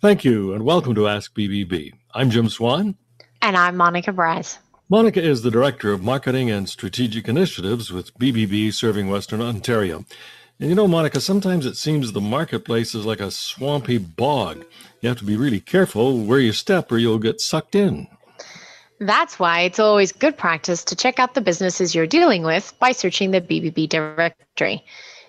Thank you, and welcome to Ask BBB. I'm Jim Swan. And I'm Monica Braz. Monica is the Director of Marketing and Strategic Initiatives with BBB serving Western Ontario. And you know, Monica, sometimes it seems the marketplace is like a swampy bog. You have to be really careful where you step or you'll get sucked in. That's why it's always good practice to check out the businesses you're dealing with by searching the BBB directory.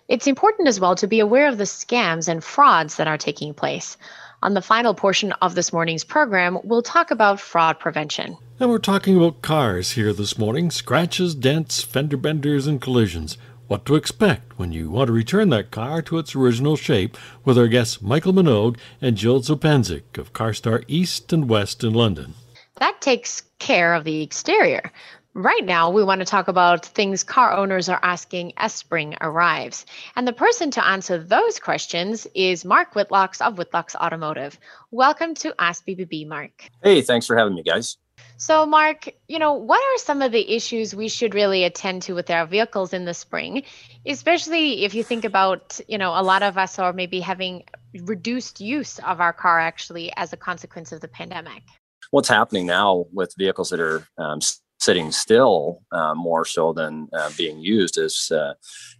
It's important as well to be aware of the scams and frauds that are taking place. On the final portion of this morning's program, we'll talk about fraud prevention. And we're talking about cars here this morning scratches, dents, fender benders, and collisions. What to expect when you want to return that car to its original shape with our guests Michael Minogue and Jill Zopenzik of CarStar East and West in London. That takes care of the exterior. Right now, we want to talk about things car owners are asking as spring arrives. And the person to answer those questions is Mark Whitlocks of Whitlocks Automotive. Welcome to Ask BBB, Mark. Hey, thanks for having me, guys. So, Mark, you know, what are some of the issues we should really attend to with our vehicles in the spring, especially if you think about, you know, a lot of us are maybe having reduced use of our car actually as a consequence of the pandemic? What's happening now with vehicles that are um, sitting still uh, more so than uh, being used is uh,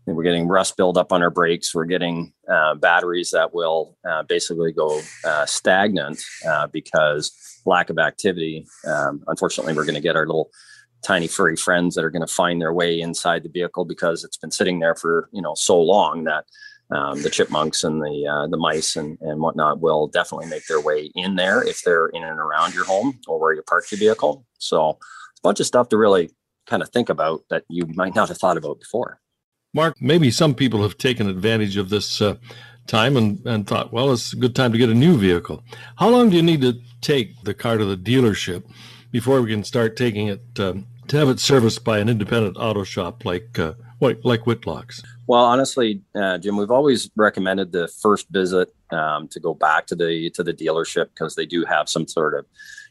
we're getting rust buildup on our brakes. We're getting uh, batteries that will uh, basically go uh, stagnant because lack of activity. Um, unfortunately, we're going to get our little tiny furry friends that are going to find their way inside the vehicle because it's been sitting there for you know so long that um, the chipmunks and the uh, the mice and, and whatnot will definitely make their way in there if they're in and around your home or where you park your vehicle. So bunch of stuff to really kind of think about that you might not have thought about before. Mark, maybe some people have taken advantage of this uh, time and, and thought, well, it's a good time to get a new vehicle. How long do you need to take the car to the dealership before we can start taking it um, to have it serviced by an independent auto shop like uh, like Whitlocks? Well, honestly, uh, Jim, we've always recommended the first visit um, to go back to the to the dealership because they do have some sort of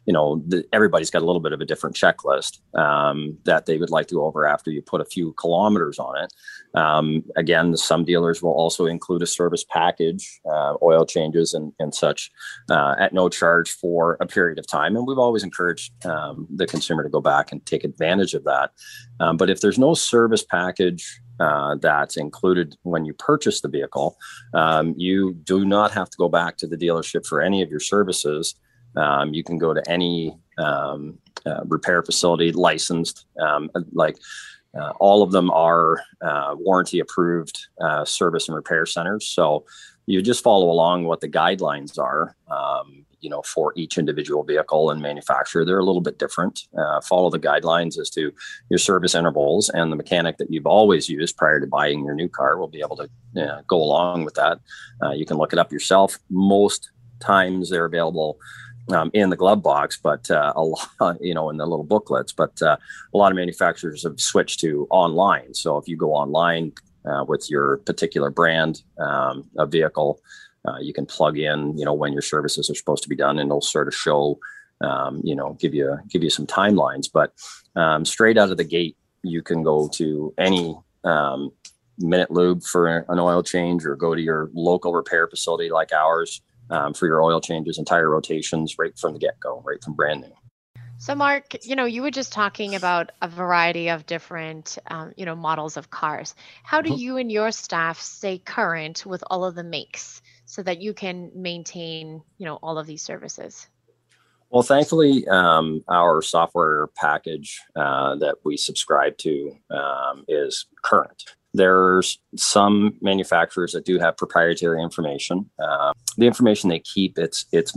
you know, the, everybody's got a little bit of a different checklist um, that they would like to go over after you put a few kilometers on it. Um, again, some dealers will also include a service package, uh, oil changes and, and such uh, at no charge for a period of time. And we've always encouraged um, the consumer to go back and take advantage of that. Um, but if there's no service package uh, that's included when you purchase the vehicle, um, you do not have to go back to the dealership for any of your services. Um, you can go to any um, uh, repair facility licensed, um, like uh, all of them are uh, warranty approved uh, service and repair centers. So you just follow along what the guidelines are. Um, you know, for each individual vehicle and manufacturer, they're a little bit different. Uh, follow the guidelines as to your service intervals, and the mechanic that you've always used prior to buying your new car will be able to go along with that. Uh, you can look it up yourself. Most times they're available um, in the glove box, but uh, a lot, you know, in the little booklets. But uh, a lot of manufacturers have switched to online. So if you go online uh, with your particular brand um, of vehicle, uh, you can plug in, you know, when your services are supposed to be done, and it'll sort of show, um, you know, give you give you some timelines. But um, straight out of the gate, you can go to any um, minute lube for an oil change, or go to your local repair facility like ours um, for your oil changes and tire rotations right from the get go, right from brand new. So, Mark, you know, you were just talking about a variety of different, um, you know, models of cars. How do mm-hmm. you and your staff stay current with all of the makes so that you can maintain, you know, all of these services? Well, thankfully, um, our software package uh, that we subscribe to um, is current. There's some manufacturers that do have proprietary information. Uh, the information they keep, it's it's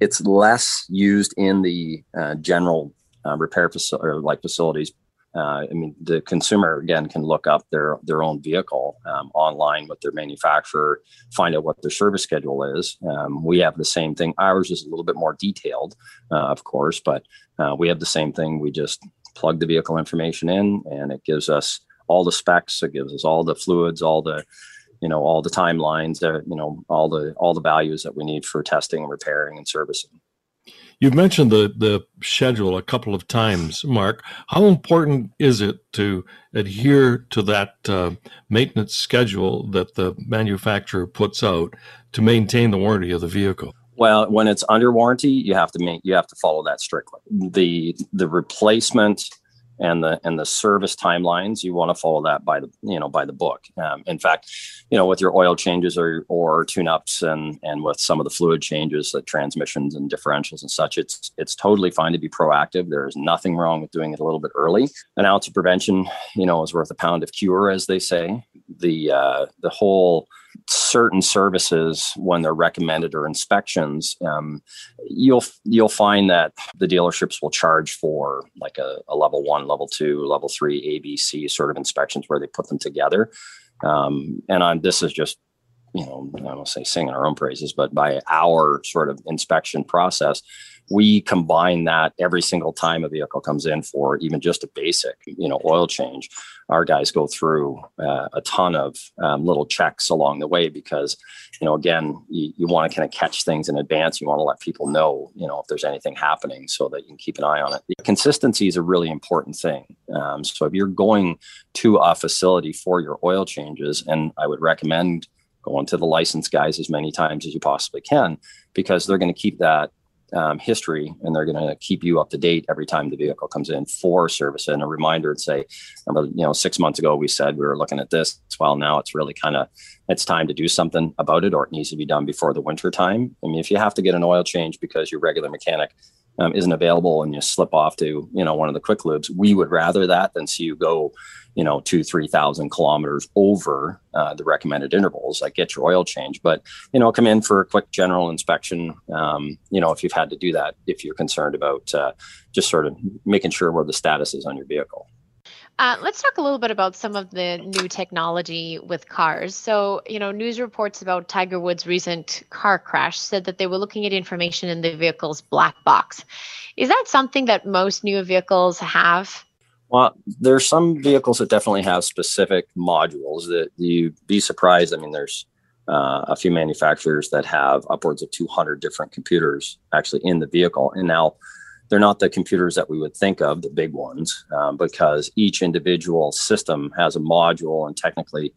it's less used in the uh, general uh, repair facility like facilities. Uh, I mean, the consumer again can look up their their own vehicle um, online with their manufacturer, find out what their service schedule is. Um, we have the same thing. Ours is a little bit more detailed, uh, of course, but uh, we have the same thing. We just plug the vehicle information in, and it gives us all the specs. It gives us all the fluids, all the you know all the timelines, uh, you know all the all the values that we need for testing, repairing, and servicing. You've mentioned the the schedule a couple of times, Mark. How important is it to adhere to that uh, maintenance schedule that the manufacturer puts out to maintain the warranty of the vehicle? Well, when it's under warranty, you have to make you have to follow that strictly. The the replacement and the and the service timelines you want to follow that by the you know by the book. Um, in fact you know with your oil changes or or tune ups and and with some of the fluid changes like transmissions and differentials and such it's it's totally fine to be proactive. There's nothing wrong with doing it a little bit early. An ounce of prevention you know is worth a pound of cure as they say. The uh, the whole certain services when they're recommended or inspections um, you'll you'll find that the dealerships will charge for like a, a, level one level two level three abc sort of inspections where they put them together. Um, and on this is just you know i don't say singing our own praises but by our sort of inspection process we combine that every single time a vehicle comes in for even just a basic you know oil change our guys go through uh, a ton of um, little checks along the way because you know again you, you want to kind of catch things in advance. You want to let people know you know if there's anything happening so that you can keep an eye on it. The consistency is a really important thing. Um, so if you're going to a facility for your oil changes and i would recommend going to the licensed guys as many times as you possibly can because they're going to keep that um, history and they're going to keep you up to date every time the vehicle comes in for service. And a reminder and say remember you know six months ago we said we were looking at this. Well now it's really kind of it's time to do something about it or it needs to be done before the winter time. I mean if you have to get an oil change because your regular mechanic um, isn't available and you slip off to you know one of the quick lubes we would rather that than see you go you know two three thousand kilometers over uh, the recommended intervals like get your oil change but you know come in for a quick general inspection um, you know if you've had to do that if you're concerned about uh, just sort of making sure where the status is on your vehicle uh, let's talk a little bit about some of the new technology with cars. So, you know, news reports about Tiger Woods' recent car crash said that they were looking at information in the vehicle's black box. Is that something that most new vehicles have? Well, there's some vehicles that definitely have specific modules that you'd be surprised. I mean, there's uh, a few manufacturers that have upwards of 200 different computers actually in the vehicle. And now they're not the computers that we would think of, the big ones, um, because each individual system has a module, and technically,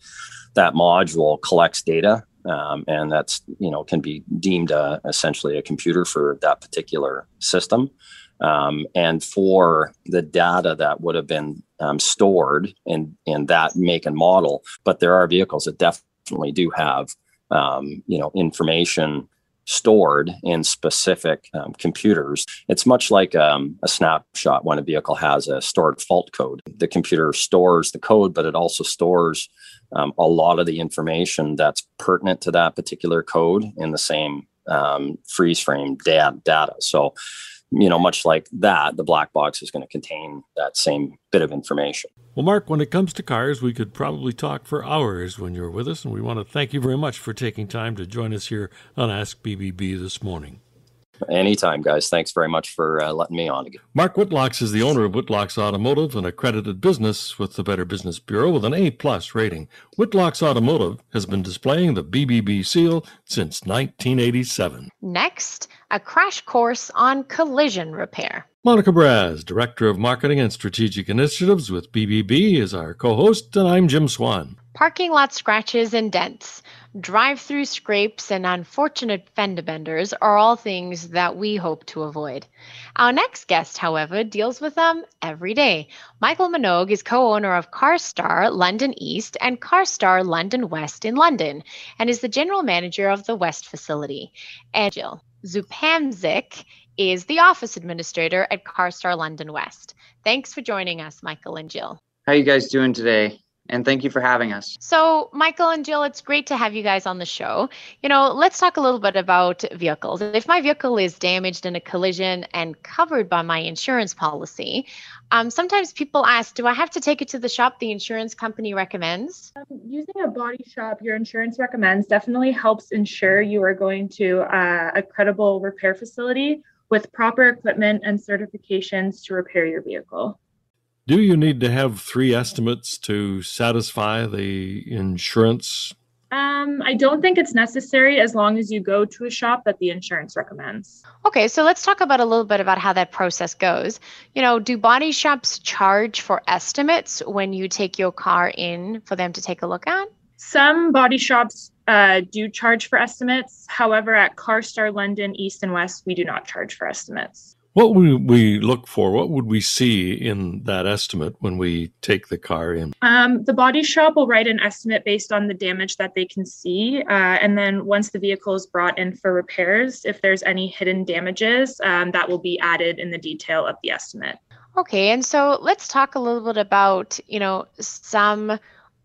that module collects data, um, and that's you know can be deemed a, essentially a computer for that particular system. Um, and for the data that would have been um, stored in in that make and model. But there are vehicles that definitely do have um, you know information stored in specific um, computers. It's much like um, a snapshot when a vehicle has a stored fault code. The computer stores the code, but it also stores um, a lot of the information that's pertinent to that particular code in the same um, freeze frame data. So you know, much like that, the black box is going to contain that same bit of information. Well, Mark, when it comes to cars, we could probably talk for hours when you're with us, and we want to thank you very much for taking time to join us here on Ask BBB this morning. Anytime, guys. Thanks very much for uh, letting me on again. Mark Whitlocks is the owner of Whitlocks Automotive, an accredited business with the Better Business Bureau with an A plus rating. Whitlocks Automotive has been displaying the BBB seal since 1987. Next, a crash course on collision repair. Monica Braz, Director of Marketing and Strategic Initiatives with BBB, is our co host, and I'm Jim Swan. Parking lot scratches and dents. Drive through scrapes and unfortunate fender benders are all things that we hope to avoid. Our next guest, however, deals with them every day. Michael Minogue is co owner of CarStar London East and CarStar London West in London and is the general manager of the West facility. And Jill Zupamzik is the office administrator at CarStar London West. Thanks for joining us, Michael and Jill. How are you guys doing today? And thank you for having us. So, Michael and Jill, it's great to have you guys on the show. You know, let's talk a little bit about vehicles. If my vehicle is damaged in a collision and covered by my insurance policy, um, sometimes people ask, do I have to take it to the shop the insurance company recommends? Um, using a body shop your insurance recommends definitely helps ensure you are going to uh, a credible repair facility with proper equipment and certifications to repair your vehicle. Do you need to have three estimates to satisfy the insurance? Um, I don't think it's necessary as long as you go to a shop that the insurance recommends. Okay, so let's talk about a little bit about how that process goes. You know, do body shops charge for estimates when you take your car in for them to take a look at? Some body shops uh, do charge for estimates. However, at CarStar London East and West, we do not charge for estimates. What would we look for? What would we see in that estimate when we take the car in? Um, the body shop will write an estimate based on the damage that they can see. Uh, and then once the vehicle is brought in for repairs, if there's any hidden damages, um, that will be added in the detail of the estimate. Okay, and so let's talk a little bit about, you know, some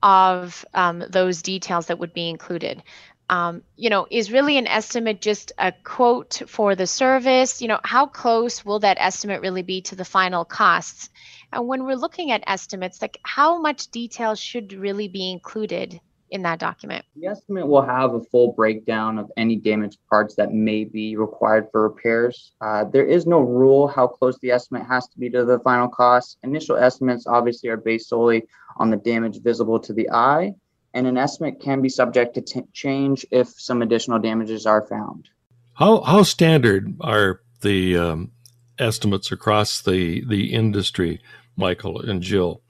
of um, those details that would be included um, you know, is really an estimate just a quote for the service? You know, how close will that estimate really be to the final costs? And when we're looking at estimates, like how much detail should really be included in that document? The estimate will have a full breakdown of any damaged parts that may be required for repairs. Uh, there is no rule how close the estimate has to be to the final cost. Initial estimates obviously are based solely on the damage visible to the eye and an estimate can be subject to t- change if some additional damages are found. How how standard are the um, estimates across the the industry, Michael and Jill?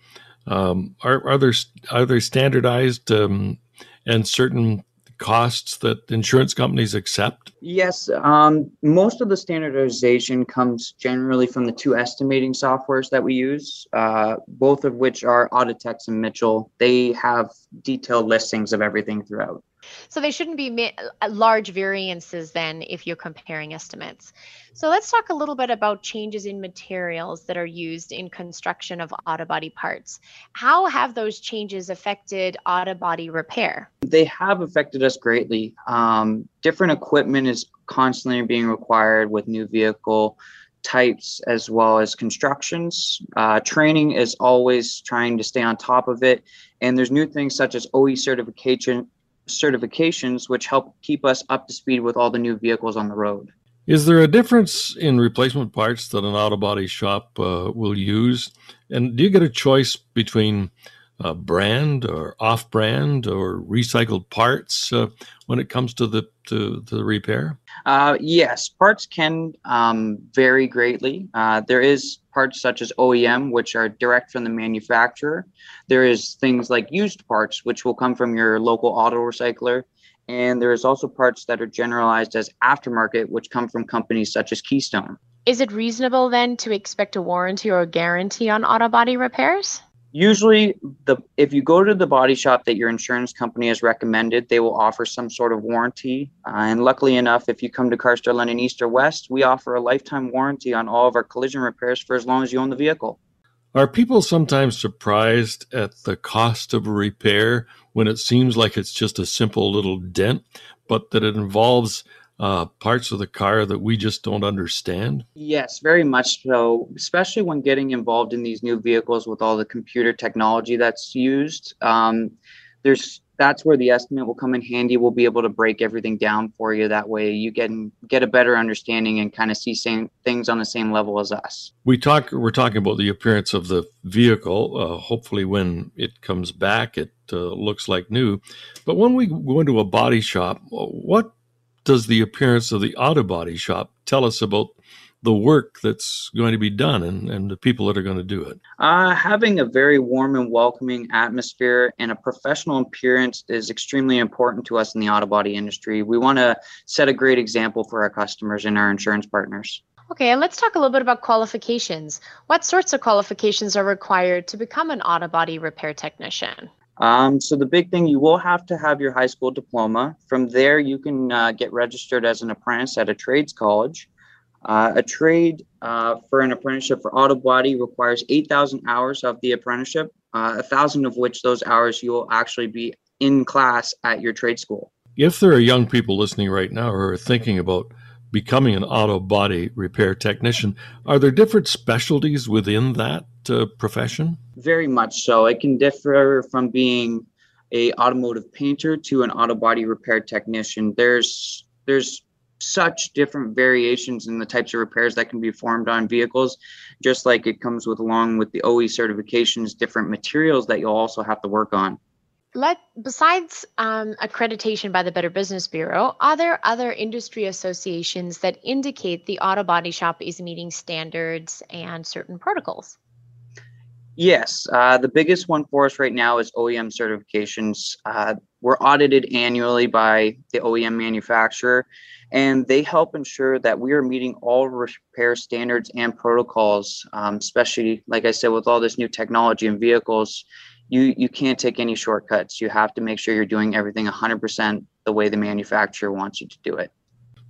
Um, are are there are they standardized um, and certain costs that insurance companies accept? Yes, um, most of the standardization comes generally from the two estimating softwares that we use, uh, both of which are Audatex and Mitchell. They have detailed listings of everything throughout. So they shouldn't be uh, large variances then if you're comparing estimates. So let's talk a little bit about changes in materials that are used in construction of auto body parts. How have those changes affected auto body repair? They have affected us greatly. Um, different equipment is constantly being required with new vehicle types as well as constructions. Uh, training is always trying to stay on top of it. And there's new things such as OE certification certifications, which help keep us up to speed with all the new vehicles on the road. Is there a difference in replacement parts that an auto body shop uh, will use? And do you get a choice between uh, brand or off brand or recycled parts uh, when it comes to the to, to the repair? Uh, yes, parts can um, vary greatly. Uh, there is parts such as OEM, which are direct from the manufacturer. There is things like used parts, which will come from your local auto recycler. And there is also parts that are generalized as aftermarket, which come from companies such as Keystone. Is it reasonable then to expect a warranty or a guarantee on auto body repairs? Usually the if you go to the body shop that your insurance company has recommended they will offer some sort of warranty. Uh, and luckily enough if you come to carstar london east or west we offer a lifetime warranty on all of our collision repairs for as long as you own the vehicle. Are people sometimes surprised at the cost of a repair when it seems like it's just a simple little dent but that it involves uh, parts of the car that we just don't understand? Yes, very much so, especially when getting involved in these new vehicles with all the computer technology that's used. Um, there's that's where the estimate will come in handy. We'll be able to break everything down for you. That way, you can get a better understanding and kind of see same things on the same level as us. We talk. We're talking about the appearance of the vehicle. Uh, hopefully, when it comes back, it uh, looks like new. But when we go into a body shop, what does the appearance of the auto body shop tell us about the work that's going to be done and, and the people that are going to do it? Uh, having a very warm and welcoming atmosphere and a professional appearance is extremely important to us in the auto body industry. We want to set a great example for our customers and our insurance partners. Okay, and let's talk a little bit about qualifications. What sorts of qualifications are required to become an auto body repair technician? Um, so the big thing, you will have to have your high school diploma. From there, you can uh, get registered as an apprentice at a trades college. Uh, a trade uh, for an apprenticeship for auto body requires 8,000 hours of the apprenticeship, uh, a thousand of which those hours you will actually be in class at your trade school. If there are young people listening right now who are thinking about becoming an auto body repair technician, are there different specialties within that uh, profession? Very much so. It can differ from being a automotive painter to an auto body repair technician. There's there's such different variations in the types of repairs that can be performed on vehicles, just like it comes with along with the OE certifications, different materials that you'll also have to work on. Let besides um, accreditation by the Better Business Bureau, are there other industry associations that indicate the auto body shop is meeting standards and certain protocols? Yes, uh, the biggest one for us right now is OEM certifications. Uh, we're audited annually by the OEM manufacturer, and they help ensure that we are meeting all repair standards and protocols. Um, especially, like I said, with all this new technology and vehicles, you you can't take any shortcuts. You have to make sure you're doing everything 100% the way the manufacturer wants you to do it.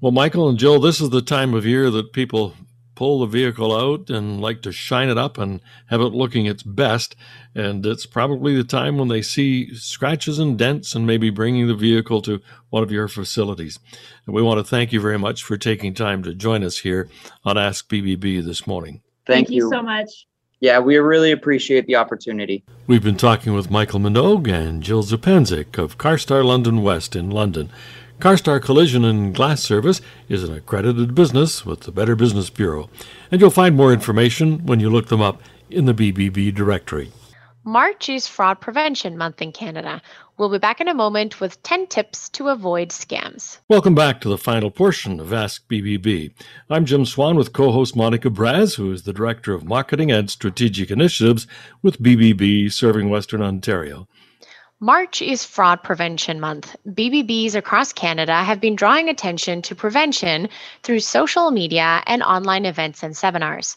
Well, Michael and Jill, this is the time of year that people pull the vehicle out and like to shine it up and have it looking its best. And it's probably the time when they see scratches and dents and maybe bringing the vehicle to one of your facilities. And we want to thank you very much for taking time to join us here on Ask BBB this morning. Thank, Thank you so much. Yeah, we really appreciate the opportunity. We've been talking with Michael Minogue and Jill Zupenzik of CarStar London West in London. CarStar Collision and Glass Service is an accredited business with the Better Business Bureau, and you'll find more information when you look them up in the BBB directory. March is Fraud Prevention Month in Canada. We'll be back in a moment with 10 tips to avoid scams. Welcome back to the final portion of Ask BBB. I'm Jim Swan with co host Monica Braz, who is the Director of Marketing and Strategic Initiatives with BBB serving Western Ontario. March is Fraud Prevention Month. BBBs across Canada have been drawing attention to prevention through social media and online events and seminars.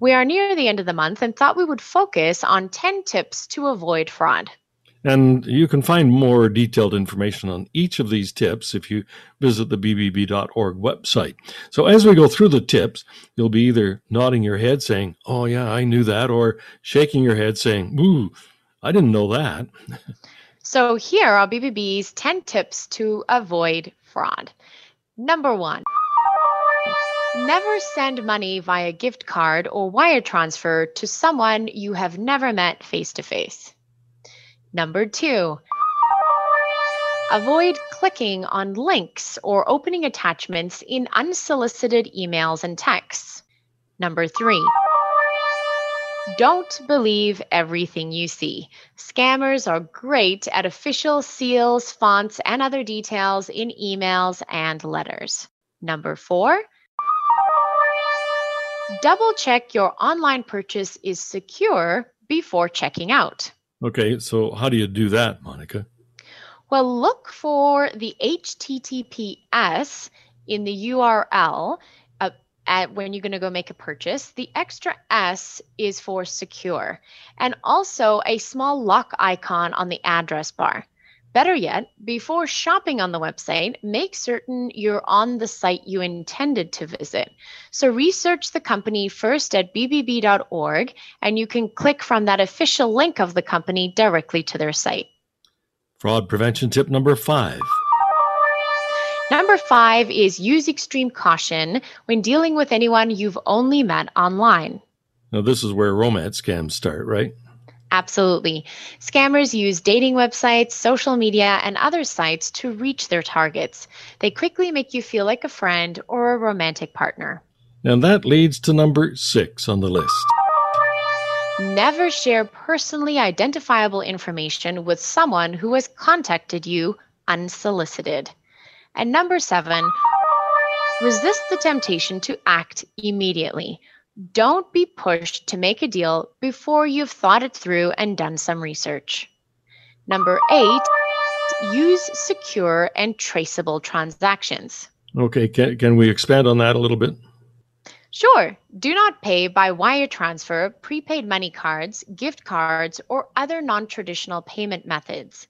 We are near the end of the month and thought we would focus on 10 tips to avoid fraud. And you can find more detailed information on each of these tips if you visit the bbb.org website. So as we go through the tips, you'll be either nodding your head saying, Oh, yeah, I knew that, or shaking your head saying, Ooh, I didn't know that. So here are BBB's 10 tips to avoid fraud. Number one, never send money via gift card or wire transfer to someone you have never met face to face. Number two, avoid clicking on links or opening attachments in unsolicited emails and texts. Number three, don't believe everything you see. Scammers are great at official seals, fonts, and other details in emails and letters. Number four, double check your online purchase is secure before checking out. Okay, so how do you do that, Monica? Well, look for the HTTPS in the URL uh, at when you're going to go make a purchase. The extra S is for secure, and also a small lock icon on the address bar. Better yet, before shopping on the website, make certain you're on the site you intended to visit. So research the company first at bbb.org, and you can click from that official link of the company directly to their site. Fraud prevention tip number five. Number five is use extreme caution when dealing with anyone you've only met online. Now, this is where romance scams start, right? Absolutely. Scammers use dating websites, social media, and other sites to reach their targets. They quickly make you feel like a friend or a romantic partner. And that leads to number six on the list. Never share personally identifiable information with someone who has contacted you unsolicited. And number seven, resist the temptation to act immediately. Don't be pushed to make a deal before you've thought it through and done some research. Number eight, use secure and traceable transactions. Okay, can, can we expand on that a little bit? Sure. Do not pay by wire transfer, prepaid money cards, gift cards, or other non traditional payment methods.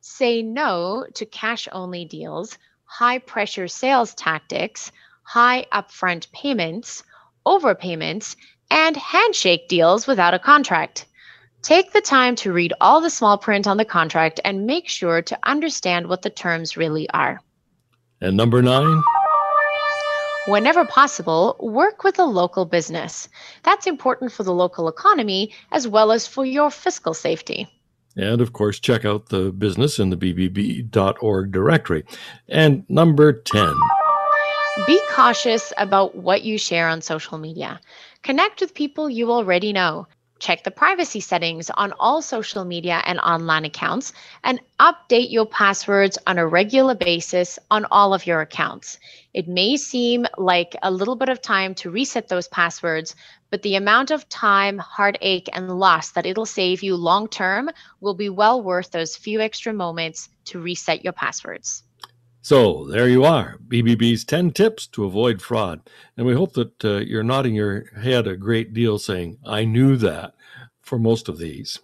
Say no to cash only deals high pressure sales tactics, high upfront payments, overpayments, and handshake deals without a contract. Take the time to read all the small print on the contract and make sure to understand what the terms really are. And number nine? Whenever possible, work with a local business. That's important for the local economy as well as for your fiscal safety. And of course, check out the business in the bbb.org directory. And number 10. Be cautious about what you share on social media. Connect with people you already know. Check the privacy settings on all social media and online accounts and update your passwords on a regular basis on all of your accounts. It may seem like a little bit of time to reset those passwords, but the amount of time, heartache, and loss that it'll save you long term will be well worth those few extra moments to reset your passwords. So there you are, BBB's 10 tips to avoid fraud. And we hope that uh, you're nodding your head a great deal saying, I knew that for most of these.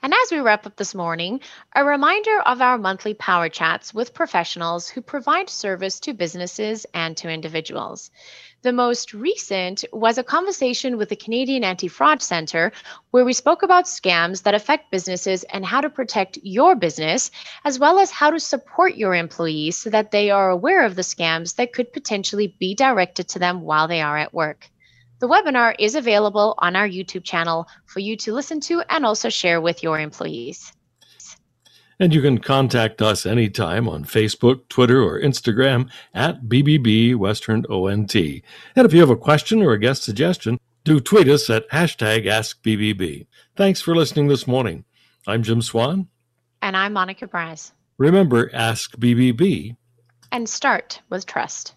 And as we wrap up this morning, a reminder of our monthly power chats with professionals who provide service to businesses and to individuals. The most recent was a conversation with the Canadian Anti Fraud Centre, where we spoke about scams that affect businesses and how to protect your business, as well as how to support your employees so that they are aware of the scams that could potentially be directed to them while they are at work. The webinar is available on our YouTube channel for you to listen to and also share with your employees. And you can contact us anytime on Facebook, Twitter, or Instagram at BBB Western ONT. And if you have a question or a guest suggestion, do tweet us at hashtag AskBBB. Thanks for listening this morning. I'm Jim Swan. And I'm Monica Bryce. Remember, ask BBB. And start with trust.